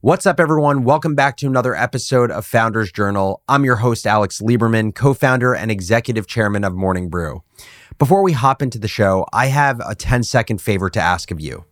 What's up, everyone? Welcome back to another episode of Founders Journal. I'm your host, Alex Lieberman, co founder and executive chairman of Morning Brew. Before we hop into the show, I have a 10 second favor to ask of you.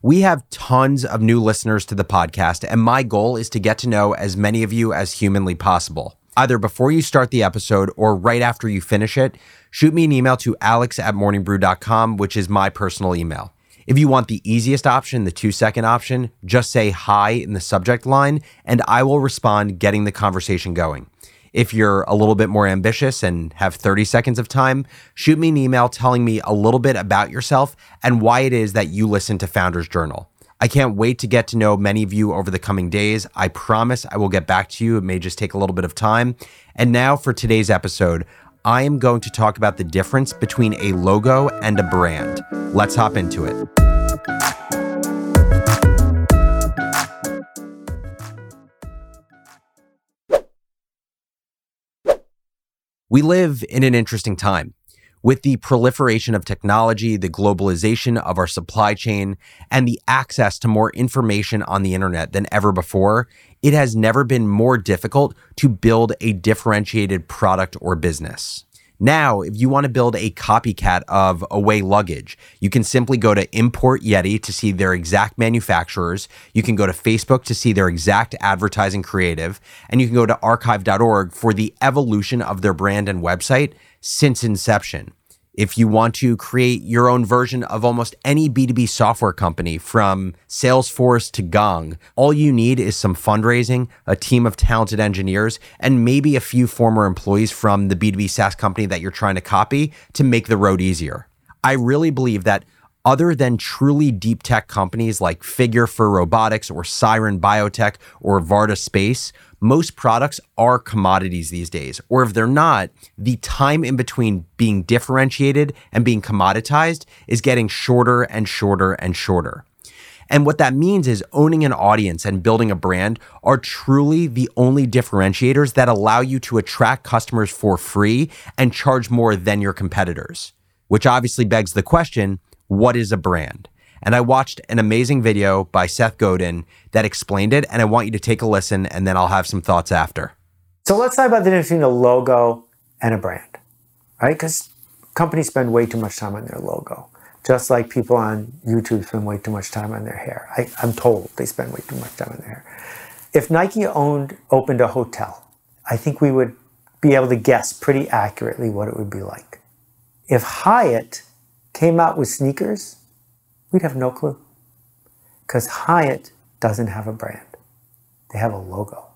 We have tons of new listeners to the podcast, and my goal is to get to know as many of you as humanly possible. Either before you start the episode or right after you finish it, shoot me an email to alex at morningbrew.com, which is my personal email. If you want the easiest option, the two second option, just say hi in the subject line and I will respond, getting the conversation going. If you're a little bit more ambitious and have 30 seconds of time, shoot me an email telling me a little bit about yourself and why it is that you listen to Founders Journal. I can't wait to get to know many of you over the coming days. I promise I will get back to you. It may just take a little bit of time. And now for today's episode, I am going to talk about the difference between a logo and a brand. Let's hop into it. We live in an interesting time. With the proliferation of technology, the globalization of our supply chain, and the access to more information on the internet than ever before, it has never been more difficult to build a differentiated product or business. Now, if you want to build a copycat of Away Luggage, you can simply go to Import Yeti to see their exact manufacturers. You can go to Facebook to see their exact advertising creative. And you can go to archive.org for the evolution of their brand and website since inception. If you want to create your own version of almost any B2B software company from Salesforce to Gong, all you need is some fundraising, a team of talented engineers, and maybe a few former employees from the B2B SaaS company that you're trying to copy to make the road easier. I really believe that other than truly deep tech companies like Figure for Robotics or Siren Biotech or Varda Space, most products are commodities these days. Or if they're not, the time in between being differentiated and being commoditized is getting shorter and shorter and shorter. And what that means is owning an audience and building a brand are truly the only differentiators that allow you to attract customers for free and charge more than your competitors. Which obviously begs the question what is a brand? And I watched an amazing video by Seth Godin that explained it. And I want you to take a listen and then I'll have some thoughts after. So let's talk about the difference between a logo and a brand, right? Because companies spend way too much time on their logo, just like people on YouTube spend way too much time on their hair. I, I'm told they spend way too much time on their hair. If Nike owned, opened a hotel, I think we would be able to guess pretty accurately what it would be like. If Hyatt came out with sneakers, We'd have no clue. Because Hyatt doesn't have a brand, they have a logo.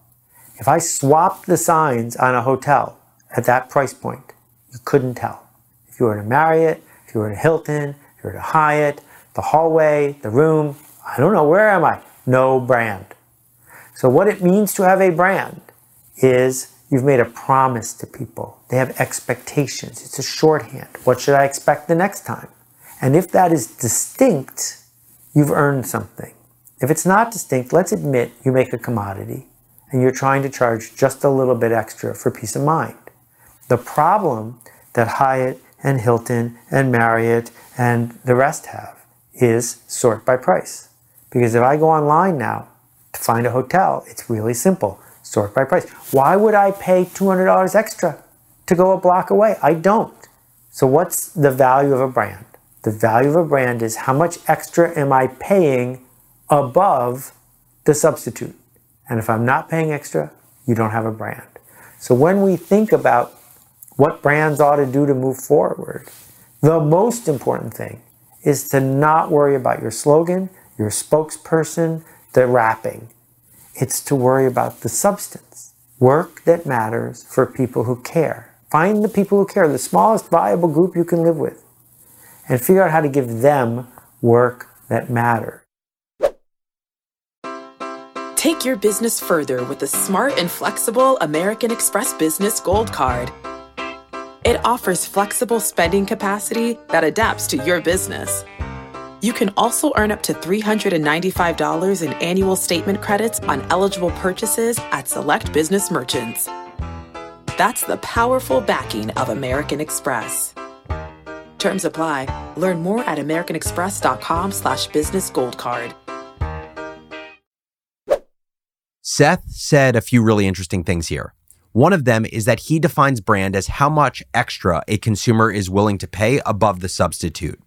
If I swapped the signs on a hotel at that price point, you couldn't tell. If you were in a Marriott, if you were in a Hilton, if you were at a Hyatt, the hallway, the room, I don't know, where am I? No brand. So, what it means to have a brand is you've made a promise to people. They have expectations. It's a shorthand. What should I expect the next time? And if that is distinct, you've earned something. If it's not distinct, let's admit you make a commodity and you're trying to charge just a little bit extra for peace of mind. The problem that Hyatt and Hilton and Marriott and the rest have is sort by price. Because if I go online now to find a hotel, it's really simple sort by price. Why would I pay $200 extra to go a block away? I don't. So, what's the value of a brand? The value of a brand is how much extra am I paying above the substitute? And if I'm not paying extra, you don't have a brand. So when we think about what brands ought to do to move forward, the most important thing is to not worry about your slogan, your spokesperson, the wrapping. It's to worry about the substance. Work that matters for people who care. Find the people who care, the smallest viable group you can live with and figure out how to give them work that matters. Take your business further with the smart and flexible American Express Business Gold Card. It offers flexible spending capacity that adapts to your business. You can also earn up to $395 in annual statement credits on eligible purchases at select business merchants. That's the powerful backing of American Express. Terms apply. Learn more at americanexpress.com slash business gold card. Seth said a few really interesting things here. One of them is that he defines brand as how much extra a consumer is willing to pay above the substitute.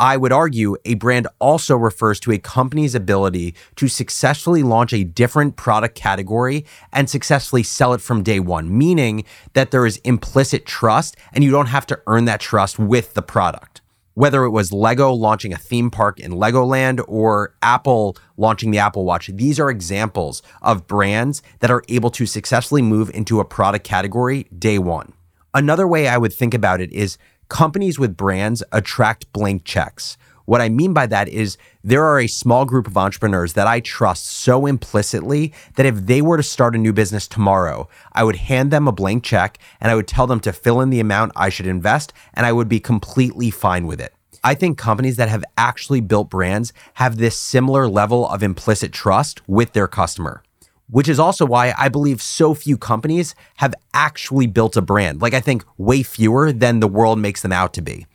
I would argue a brand also refers to a company's ability to successfully launch a different product category and successfully sell it from day one, meaning that there is implicit trust and you don't have to earn that trust with the product. Whether it was Lego launching a theme park in Legoland or Apple launching the Apple Watch, these are examples of brands that are able to successfully move into a product category day one. Another way I would think about it is companies with brands attract blank checks. What I mean by that is there are a small group of entrepreneurs that I trust so implicitly that if they were to start a new business tomorrow, I would hand them a blank check and I would tell them to fill in the amount I should invest and I would be completely fine with it. I think companies that have actually built brands have this similar level of implicit trust with their customer which is also why I believe so few companies have actually built a brand. Like, I think way fewer than the world makes them out to be.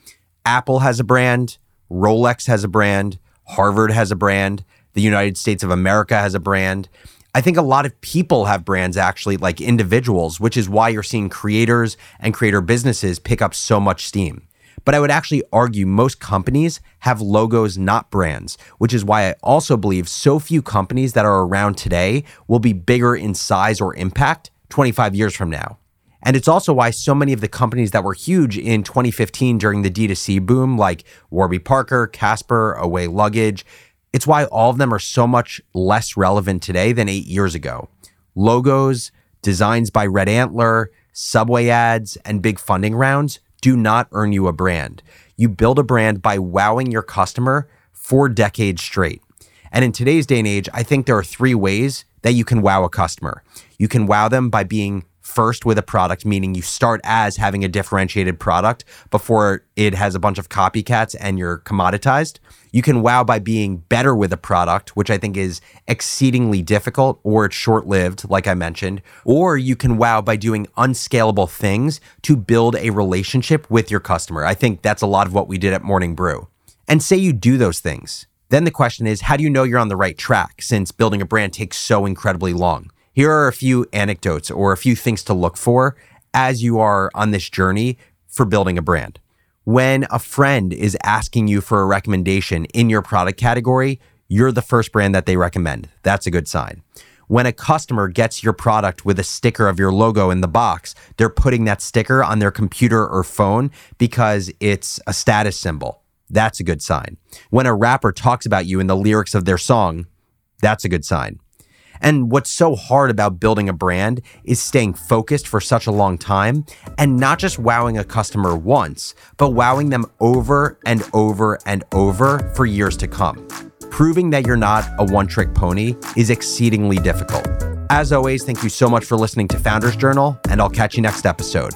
Apple has a brand, Rolex has a brand, Harvard has a brand, the United States of America has a brand. I think a lot of people have brands actually, like individuals, which is why you're seeing creators and creator businesses pick up so much steam. But I would actually argue most companies have logos, not brands, which is why I also believe so few companies that are around today will be bigger in size or impact 25 years from now. And it's also why so many of the companies that were huge in 2015 during the D2C boom, like Warby Parker, Casper, Away Luggage, it's why all of them are so much less relevant today than eight years ago. Logos, designs by Red Antler, subway ads, and big funding rounds do not earn you a brand. You build a brand by wowing your customer for decades straight. And in today's day and age, I think there are three ways that you can wow a customer. You can wow them by being first with a product, meaning you start as having a differentiated product before it has a bunch of copycats and you're commoditized. You can wow by being better with a product, which I think is exceedingly difficult or it's short lived, like I mentioned. Or you can wow by doing unscalable things to build a relationship with your customer. I think that's a lot of what we did at Morning Brew. And say you do those things. Then the question is, how do you know you're on the right track since building a brand takes so incredibly long? Here are a few anecdotes or a few things to look for as you are on this journey for building a brand. When a friend is asking you for a recommendation in your product category, you're the first brand that they recommend. That's a good sign. When a customer gets your product with a sticker of your logo in the box, they're putting that sticker on their computer or phone because it's a status symbol. That's a good sign. When a rapper talks about you in the lyrics of their song, that's a good sign. And what's so hard about building a brand is staying focused for such a long time and not just wowing a customer once, but wowing them over and over and over for years to come. Proving that you're not a one trick pony is exceedingly difficult. As always, thank you so much for listening to Founders Journal, and I'll catch you next episode.